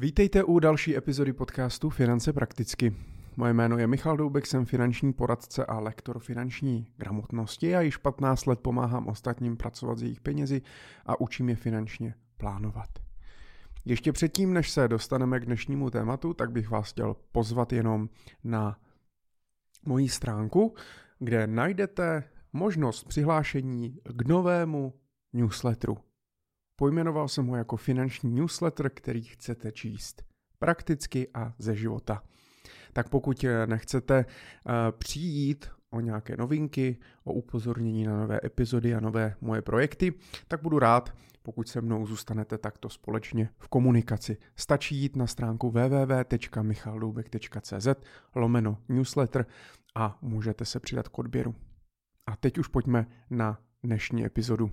Vítejte u další epizody podcastu Finance prakticky. Moje jméno je Michal Doubek, jsem finanční poradce a lektor finanční gramotnosti a již 15 let pomáhám ostatním pracovat s jejich penězi a učím je finančně plánovat. Ještě předtím, než se dostaneme k dnešnímu tématu, tak bych vás chtěl pozvat jenom na moji stránku, kde najdete možnost přihlášení k novému newsletteru. Pojmenoval jsem ho jako finanční newsletter, který chcete číst prakticky a ze života. Tak pokud nechcete uh, přijít o nějaké novinky, o upozornění na nové epizody a nové moje projekty, tak budu rád, pokud se mnou zůstanete takto společně v komunikaci. Stačí jít na stránku www.michaldoubek.cz lomeno newsletter a můžete se přidat k odběru. A teď už pojďme na dnešní epizodu.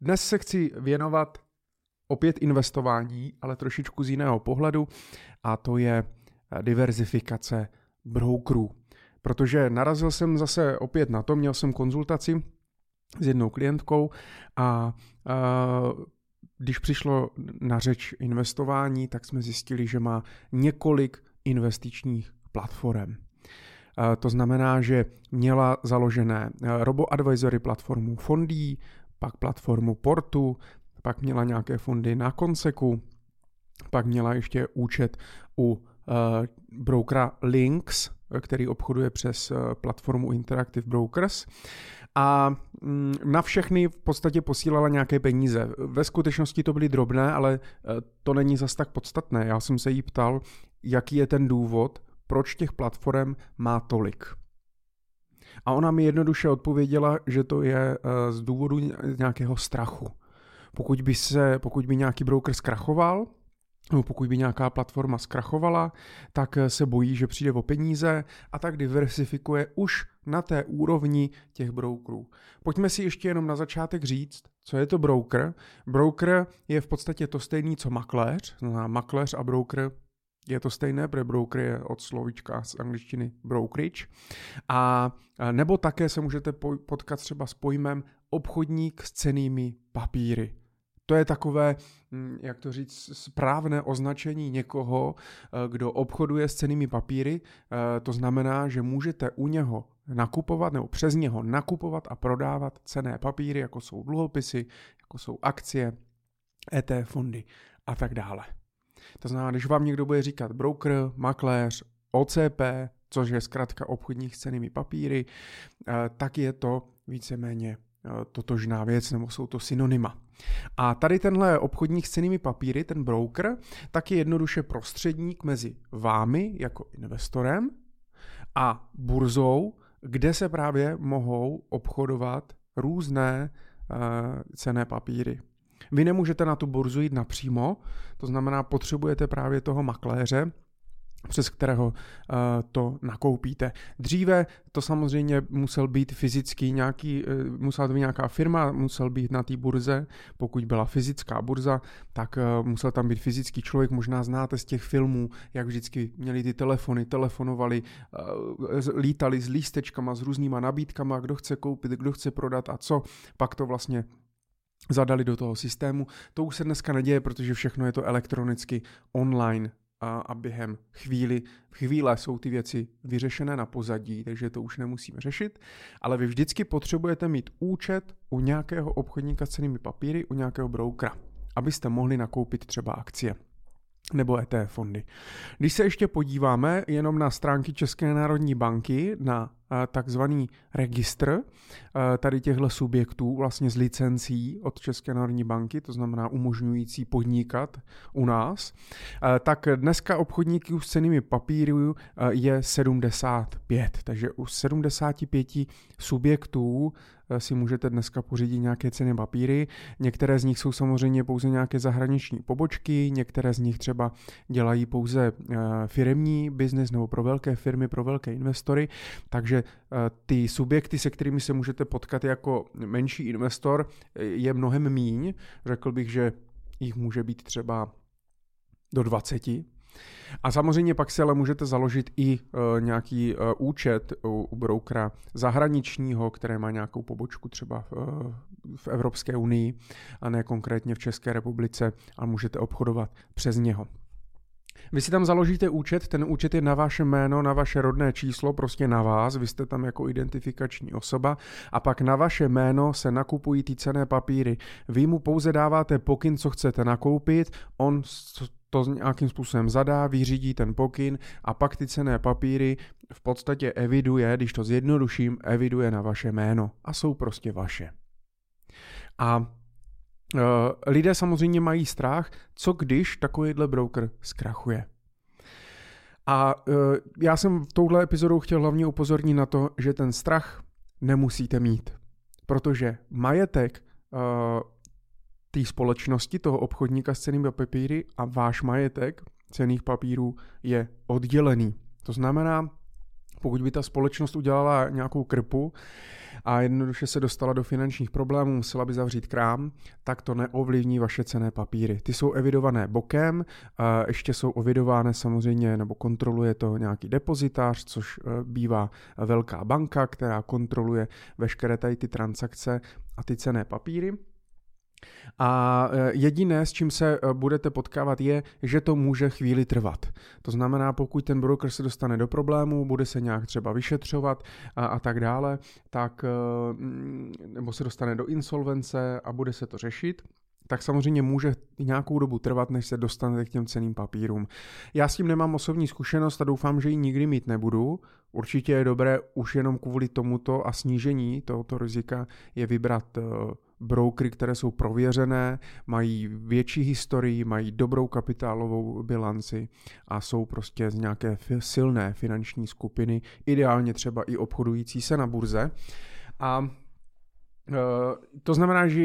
Dnes se chci věnovat opět investování, ale trošičku z jiného pohledu a to je diverzifikace brokerů. Protože narazil jsem zase opět na to, měl jsem konzultaci s jednou klientkou a, a když přišlo na řeč investování, tak jsme zjistili, že má několik investičních platform. To znamená, že měla založené robo-advisory platformu Fondí, pak platformu Portu, pak měla nějaké fondy na Konseku, pak měla ještě účet u uh, brokera Links, který obchoduje přes uh, platformu Interactive Brokers a mm, na všechny v podstatě posílala nějaké peníze. Ve skutečnosti to byly drobné, ale uh, to není zas tak podstatné. Já jsem se jí ptal, jaký je ten důvod, proč těch platform má tolik. A ona mi jednoduše odpověděla, že to je eh, z důvodu nějakého strachu. Pokud by, se, pokud by nějaký broker zkrachoval, nebo pokud by nějaká platforma zkrachovala, tak eh, se bojí, že přijde o peníze a tak diversifikuje už na té úrovni těch brokerů. Pojďme si ještě jenom na začátek říct, co je to broker. Broker je v podstatě to stejný, co makléř, makléř a broker je to stejné, protože broker je od slovíčka z angličtiny brokerage. A nebo také se můžete potkat třeba s pojmem obchodník s cenými papíry. To je takové, hm, jak to říct, správné označení někoho, eh, kdo obchoduje s cenými papíry. Eh, to znamená, že můžete u něho nakupovat nebo přes něho nakupovat a prodávat cené papíry, jako jsou dluhopisy, jako jsou akcie, ET fondy a tak dále. To znamená, když vám někdo bude říkat broker, makléř, OCP, což je zkrátka obchodních s cenými papíry, eh, tak je to víceméně eh, totožná věc, nebo jsou to synonyma. A tady tenhle obchodník s cenými papíry, ten broker, tak je jednoduše prostředník mezi vámi jako investorem a burzou, kde se právě mohou obchodovat různé uh, cené papíry. Vy nemůžete na tu burzu jít napřímo, to znamená, potřebujete právě toho makléře, přes kterého uh, to nakoupíte. Dříve to samozřejmě musel být fyzický nějaký, uh, musela to být nějaká firma, musel být na té burze, pokud byla fyzická burza, tak uh, musel tam být fyzický člověk, možná znáte z těch filmů, jak vždycky měli ty telefony, telefonovali, lítali s lístečkama, s různýma nabídkama, kdo chce koupit, kdo chce prodat a co, pak to vlastně zadali do toho systému. To už se dneska neděje, protože všechno je to elektronicky online a, a během chvíli, chvíle jsou ty věci vyřešené na pozadí, takže to už nemusíme řešit, ale vy vždycky potřebujete mít účet u nějakého obchodníka s cenými papíry, u nějakého brokera, abyste mohli nakoupit třeba akcie nebo ETF fondy. Když se ještě podíváme jenom na stránky České národní banky, na takzvaný registr eh, tady těchto subjektů vlastně z licencí od České národní banky, to znamená umožňující podnikat u nás, eh, tak dneska obchodníků s cenými papíry je 75, takže u 75 subjektů Eh, si můžete dneska pořídit nějaké ceny papíry. Některé z nich jsou samozřejmě pouze nějaké zahraniční pobočky, některé z nich třeba dělají pouze eh, firemní biznis nebo pro velké firmy, pro velké investory, takže eh, ty subjekty, se kterými se můžete potkat jako menší investor, je mnohem míň. Řekl bych, že jich může být třeba do 20, A samozřejmě pak si ale můžete založit i uh, nějaký účet u, brokera zahraničního, které má nějakou pobočku třeba v Evropské unii a ne konkrétně v České republice a můžete obchodovat přes něho. Vy si tam založíte účet, ten účet je na vaše jméno, na vaše rodné číslo, prostě na vás, vy jste tam jako identifikační osoba a pak na vaše jméno se nakupují ty cené papíry. Vy mu pouze dáváte pokyn, co chcete nakoupit, on to nějakým způsobem zadá, vyřídí ten pokyn a pak ty cené papíry v podstatě eviduje, když to zjednoduším, eviduje na vaše jméno a jsou prostě vaše. A lidé samozřejmě mají strach, co když takovýhle broker zkrachuje. A uh, já jsem v touhle epizodou chtěl hlavně upozornit na to, že ten strach nemusíte mít. Protože majetek uh, té společnosti, toho obchodníka s cenými papíry a váš majetek cených papírů je oddělený. To znamená, pokud by ta společnost udělala nějakou krpu, a jednoduše se dostala do finančních problémů, musela by zavřít krám, tak to neovlivní vaše cené papíry. Ty jsou evidované bokem, ještě jsou evidovány samozřejmě, nebo kontroluje to nějaký depozitář, což e, bývá velká banka, která kontroluje veškeré tady ty transakce a ty cené papíry. A e, jediné, s čím se e, budete potkávat, je, že to může chvíli trvat. To znamená, pokud ten broker se dostane do problému, bude se nějak třeba vyšetřovat a, a tak dále, tak e, nebo se dostane do insolvence a bude se to řešit, tak samozřejmě může nějakou dobu trvat, než se dostanete k těm ceným papírům. Já s tím nemám osobní zkušenost a doufám, že ji nikdy mít nebudu. Určitě je dobré už jenom kvůli tomuto a snížení tohoto rizika je vybrat brokery, které jsou prověřené, mají větší historii, mají dobrou kapitálovou bilanci a jsou prostě z nějaké silné finanční skupiny, ideálně třeba i obchodující se na burze. A e, to znamená, že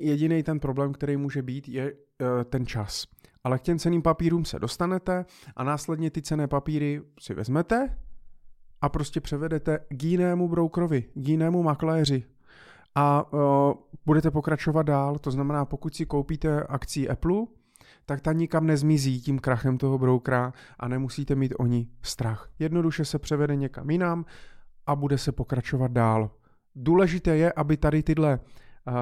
jediný, ten problém, který může být, je e, ten čas. Ale k těm ceným papírům se dostanete a následně ty cené papíry si vezmete a prostě převedete k jinému brokerovi, k jinému makléři, a uh, budete pokračovat dál. To znamená, pokud si koupíte akcí Apple, tak ta nikam nezmizí tím krachem toho broukra a nemusíte mít o ní strach. Jednoduše se převede někam jinam a bude se pokračovat dál. Důležité je, aby tady tyhle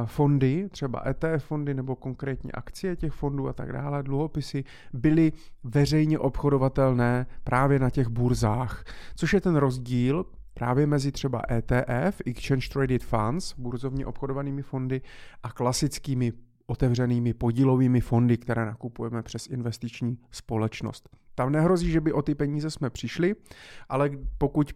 fondy, třeba ETF fondy nebo konkrétně akcie těch fondů a tak dále, dluhopisy, byly veřejně obchodovatelné právě na těch burzách. Což je ten rozdíl právě mezi třeba ETF, Exchange Traded Funds, burzovně obchodovanými fondy a klasickými otevřenými podílovými fondy, které nakupujeme přes investiční společnost. Tam nehrozí, že by o ty peníze jsme přišli, ale pokud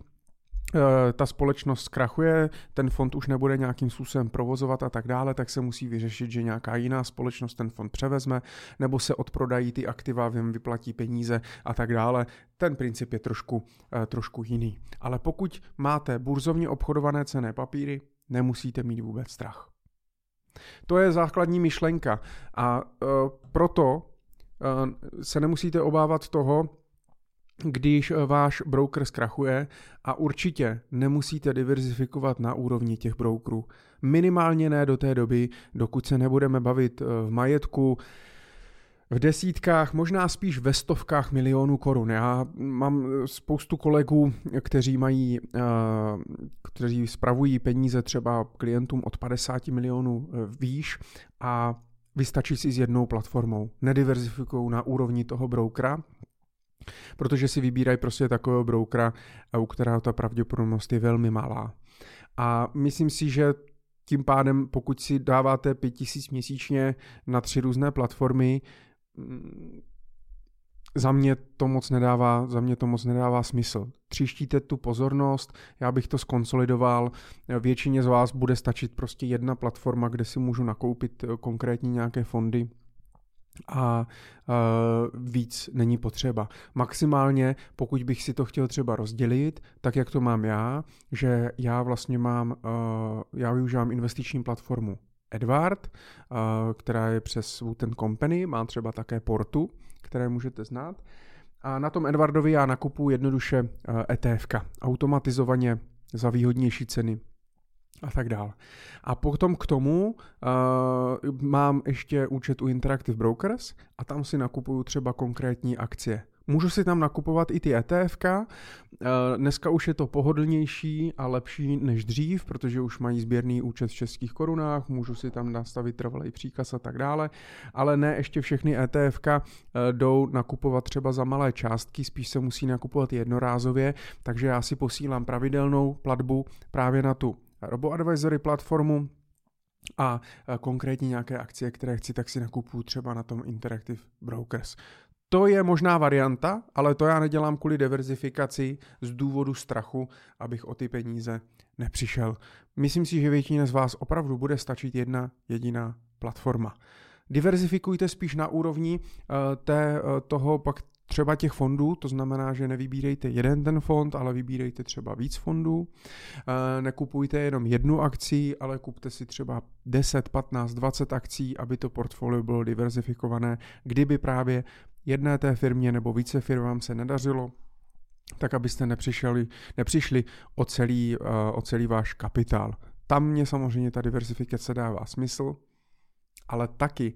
ta společnost zkrachuje, ten fond už nebude nějakým způsobem provozovat a tak dále, tak se musí vyřešit, že nějaká jiná společnost ten fond převezme, nebo se odprodají ty aktiva, vím, vyplatí peníze a tak dále. Ten princip je trošku, eh, trošku jiný. Ale pokud máte burzovně obchodované cené papíry, nemusíte mít vůbec strach. To je základní myšlenka a uh, proto se nemusíte obávat toho, když eh, váš broker zkrachuje a určitě nemusíte diverzifikovat na úrovni těch brokerů. Minimálně ne do té doby, dokud se nebudeme bavit eh, v majetku v desítkách, možná spíš ve stovkách milionů korun. Já mám eh, spoustu kolegů, kteří mají, kteří spravují peníze třeba klientům od 50 milionů výš a vystačí si s jednou platformou. Nediverzifikují na úrovni toho brokera, protože si vybírají prostě takového broukra, u kterého ta pravděpodobnost je velmi malá. A myslím si, že tím pádem, pokud si dáváte 5000 měsíčně na tři různé platformy, mm, za mě to moc nedává, za mě to moc nedává smysl. Tříštíte tu pozornost, já bych to skonsolidoval, většině z vás bude stačit prostě jedna platforma, kde si můžu nakoupit konkrétně nějaké fondy, a uh, víc není potřeba. Maximálně, pokud bych si to chtěl třeba rozdělit, tak jak to mám já, že já vlastně mám, uh, já využívám investiční platformu Edward, uh, která je přes Wooten Company, má třeba také portu, které můžete znát. A na tom Edwardovi já nakupuji jednoduše uh, ETF, automatizovaně za výhodnější ceny a tak dále. A potom k tomu uh, mám ještě účet u Interactive Brokers a tam si nakupuju třeba konkrétní akcie. Můžu si tam nakupovat i ty ETF. Eh, dneska už je to pohodlnější a lepší než dřív, protože už mají sběrný účet v českých korunách, můžu si tam nastavit trvalý příkaz a tak dále, ale ne ještě všechny ETF eh, jdou nakupovat třeba za malé částky, spíš se musí nakupovat jednorázově, takže já si posílám pravidelnou platbu právě na tu RoboAdvisory platformu, a eh, konkrétně nějaké akcie, které chci, tak si nakupuju třeba na tom Interactive Brokers. To je možná varianta, ale to já nedělám kvůli diverzifikaci z důvodu strachu, abych o ty peníze nepřišel. Myslím si, že většině z vás opravdu bude stačit jedna jediná platforma. Diverzifikujte spíš na úrovni uh, té, uh, toho pak třeba těch fondů, to znamená, že nevybírejte jeden ten fond, ale vybírejte třeba víc fondů. Eh, nekupujte jenom jednu akci, ale kupte si třeba 10, 15, 20 akcí, aby to portfolio bylo diverzifikované. Kdyby právě jedné té firmě nebo více firmám se nedařilo, tak abyste nepřišli, nepřišli o, celý, uh, o celý váš kapitál. Tam mě samozřejmě ta diversifikace dává smysl, ale taky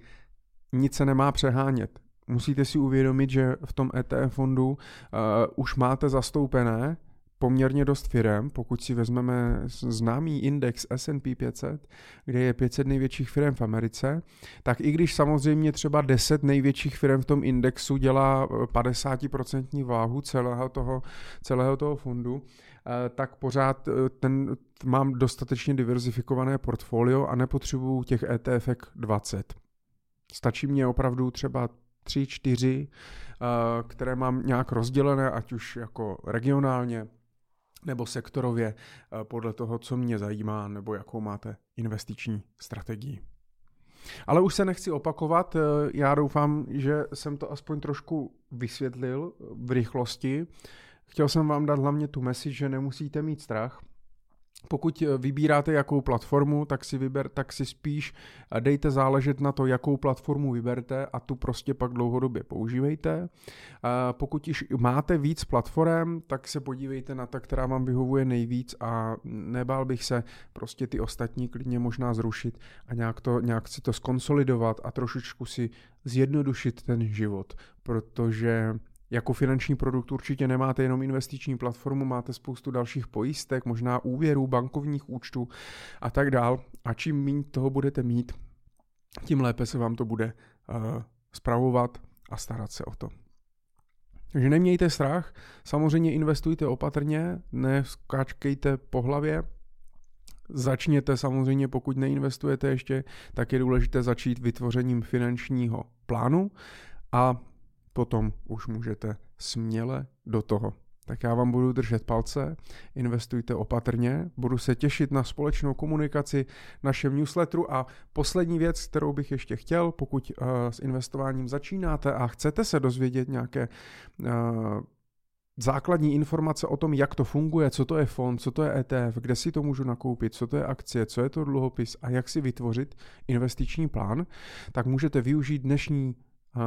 nic se nemá přehánět. Musíte si uvědomit, že v tom ETF fondu uh, už máte zastoupené poměrně dost firm, pokud si vezmeme známý index S&P 500, kde je 500 největších firm v Americe, tak i když samozřejmě třeba 10 největších firm v tom indexu dělá 50% eh, váhu celého toho, celého toho fondu, eh, tak pořád eh, ten, mám dostatečně diverzifikované portfolio a nepotřebuju těch ETF 20. Stačí mě opravdu třeba tři, čtyři, které mám nějak rozdělené, ať už jako regionálně, nebo sektorově eh, podle toho, co mě zajímá, nebo jakou máte investiční strategii. Ale už se nechci opakovat, eh, já doufám, že jsem to aspoň trošku vysvětlil v rychlosti. Chtěl jsem vám dát hlavně tu message, že nemusíte mít strach, pokud eh, vybíráte jakou platformu, tak si, vyber, tak si spíš eh, dejte záležet na to, jakou platformu vyberte a tu prostě pak dlouhodobě používejte. Pokud již máte víc platform, tak se podívejte na ta, která vám vyhovuje nejvíc a nebál bych se prostě ty ostatní klidně možná zrušit a nějak, to, nějak si to skonsolidovat a trošičku si zjednodušit ten život, protože jako finanční produkt určitě nemáte jenom investiční platformu, máte spoustu dalších pojistek, možná úvěrů, bankovních účtů a tak dál. A čím méně toho budete mít, tím lépe se vám to bude uh, spravovat a starat se o to. Takže nemějte strach, samozřejmě investujte opatrně, neskáčkejte po hlavě, Začněte samozřejmě, pokud neinvestujete ještě, tak je důležité začít vytvořením finančního plánu a potom už můžete směle do toho. Tak já vám budu držet palce, investujte opatrně, budu se těšit na společnou komunikaci našem newsletteru a poslední věc, kterou bych ještě chtěl, pokud uh, s investováním začínáte a chcete se dozvědět nějaké uh, základní informace o tom, jak to funguje, co to je fond, co to je ETF, kde si to můžu nakoupit, co to je akcie, co je to dluhopis a jak si vytvořit investiční plán, tak můžete využít dnešní uh,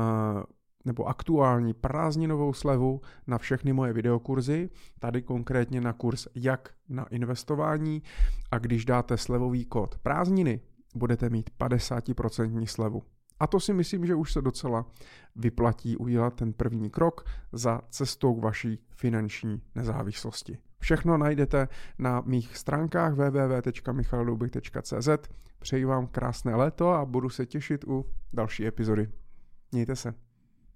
nebo aktuální prázdninovou slevu na všechny moje videokurzy, tady konkrétně na kurz jak na investování a když dáte slevový kód prázdniny, budete mít 50% slevu. A to si myslím, že už se docela vyplatí udělat ten první krok za cestou k vaší finanční nezávislosti. Všechno najdete na mých stránkách www.michaloubich.cz. Přeji vám krásné léto a budu se těšit u další epizody. Mějte se.